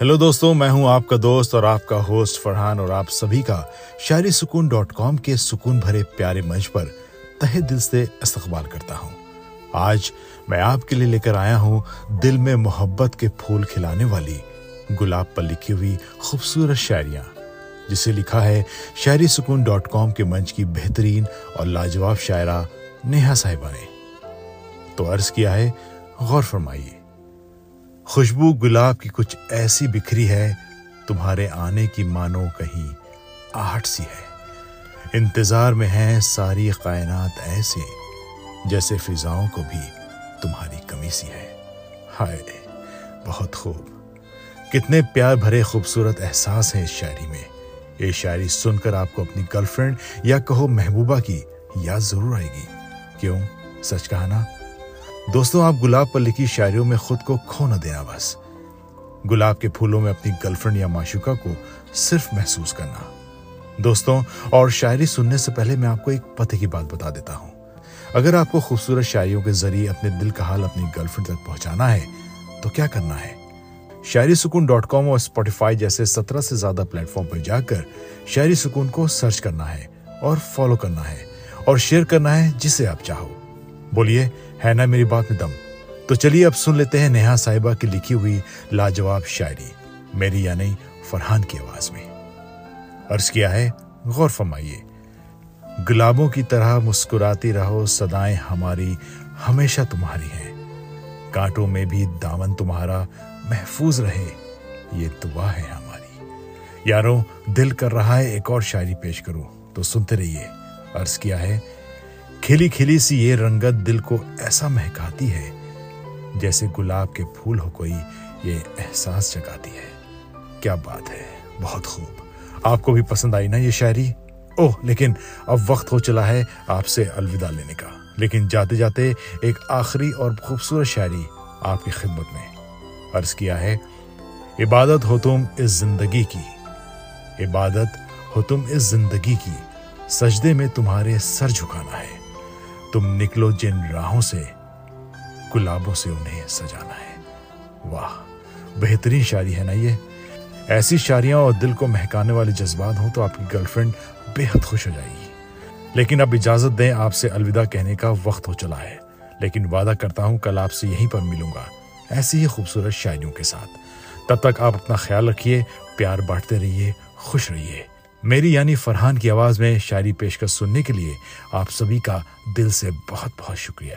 Hello दोस्तों, मैं हूँ आपका दोस्त और आपका होस्ट फरहान और आप सभी का शायरी सुकून डॉट कॉम के सुकून भरे प्यारे मंच पर तहे दिल से इस्तकबाल करता हूँ। आज मैं आपके लिए लेकर आया हूँ दिल में मोहब्बत के फूल खिलाने वाली गुलाब पर लिखी हुई खूबसूरत शायरियाँ, जिसे लिखा है शायरी सुकून डॉट कॉम के मंच की बेहतरीन और लाजवाब शायरा नेहा साहिबा ने। तो अर्ज़ किया है, गौर फरमाइए। खुशबू गुलाब की कुछ ऐसी बिखरी है, तुम्हारे आने की मानो कहीं आहट सी है। इंतज़ार में है सारी कायनात ऐसे, जैसे फिजाओं को भी तुम्हारी कमी सी है। हाय, बहुत खूब। कितने प्यार भरे खूबसूरत एहसास हैं इस शायरी में। ये शायरी सुनकर आपको अपनी गर्लफ्रेंड या कहो महबूबा की याद ज़रूर आएगी। क्यों? सच कहा ना? दोस्तों, आप गुलाब पर लिखी शायरियों में खुद को खो न देना बस गुलाब के फूलों में अपनी गर्लफ्रेंड या माशुका को सिर्फ़ महसूस करना। दोस्तों, और शायरी सुनने से पहले मैं आपको एक पते की बात बता देता हूँ। अगर आपको खूबसूरत शायरियों के ज़रिए अपने दिल का हाल अपनी गर्लफ्रेंड तक पहुंचाना है तो क्या करना है? शायरी सुकून डॉट कॉम और स्पॉटिफाई जैसे सत्रह से ज़्यादा प्लेटफॉर्म पर जाकर शायरी सुकून को सर्च करना है और फॉलो करना है और शेयर करना है जिसे आप चाहो। बोलिए, है ना मेरी बात में दम तो चलिए अब सुन लेते हैं नेहा साहिबा की लिखी हुई लाजवाब शायरी, मेरी यानी फरहान की आवाज़ में। अर्ज़ किया है, गौर फरमाइए। गुलाबों की तरह मुस्कुराती रहो, सदाएँ हमारी हमेशा तुम्हारी हैं। कांटों में भी दामन तुम्हारा महफूज रहे, ये दुआ है हमारी। यारों, दिल कर रहा है एक और शायरी पेश करूँ तो सुनते रहिए। अर्ज़ किया है खिली खिली सी ये रंगत दिल को ऐसा महकाती है, जैसे गुलाब के फूल हो कोई ये एहसास जगाती है। क्या बात है, बहुत खूब। आपको भी पसंद आई ना ये शायरी? ओह, लेकिन अब वक्त हो चला है आपसे अलविदा लेने का। लेकिन जाते जाते एक आखिरी और खूबसूरत शायरी आपकी खिदमत में अर्ज़ किया है, इबादत हो तुम इस ज़िंदगी की। इबादत हो तुम इस ज़िंदगी की, सजदे में तुम्हारे सर झुकाना है। तुम निकलो जिन राहों से, गुलाबों से उन्हें सजाना है। वाह, बेहतरीन शायरी है ना ये। ऐसी शायरियाँ और दिल को महकाने वाले जज्बात हो तो आपकी गर्लफ्रेंड बेहद खुश हो जाएगी। लेकिन अब इजाज़त दें आपसे अलविदा कहने का वक्त हो चला है। लेकिन वादा करता हूँ कल आपसे यहीं पर मिलूँगा, ऐसी ही खूबसूरत शायरियों के साथ। तब तक आप अपना ख्याल रखिए, प्यार बांटते रहिए, खुश रहिए। मेरी यानी फरहान की आवाज़ में शायरी पेशकश सुनने के लिए आप सभी का दिल से बहुत बहुत शुक्रिया।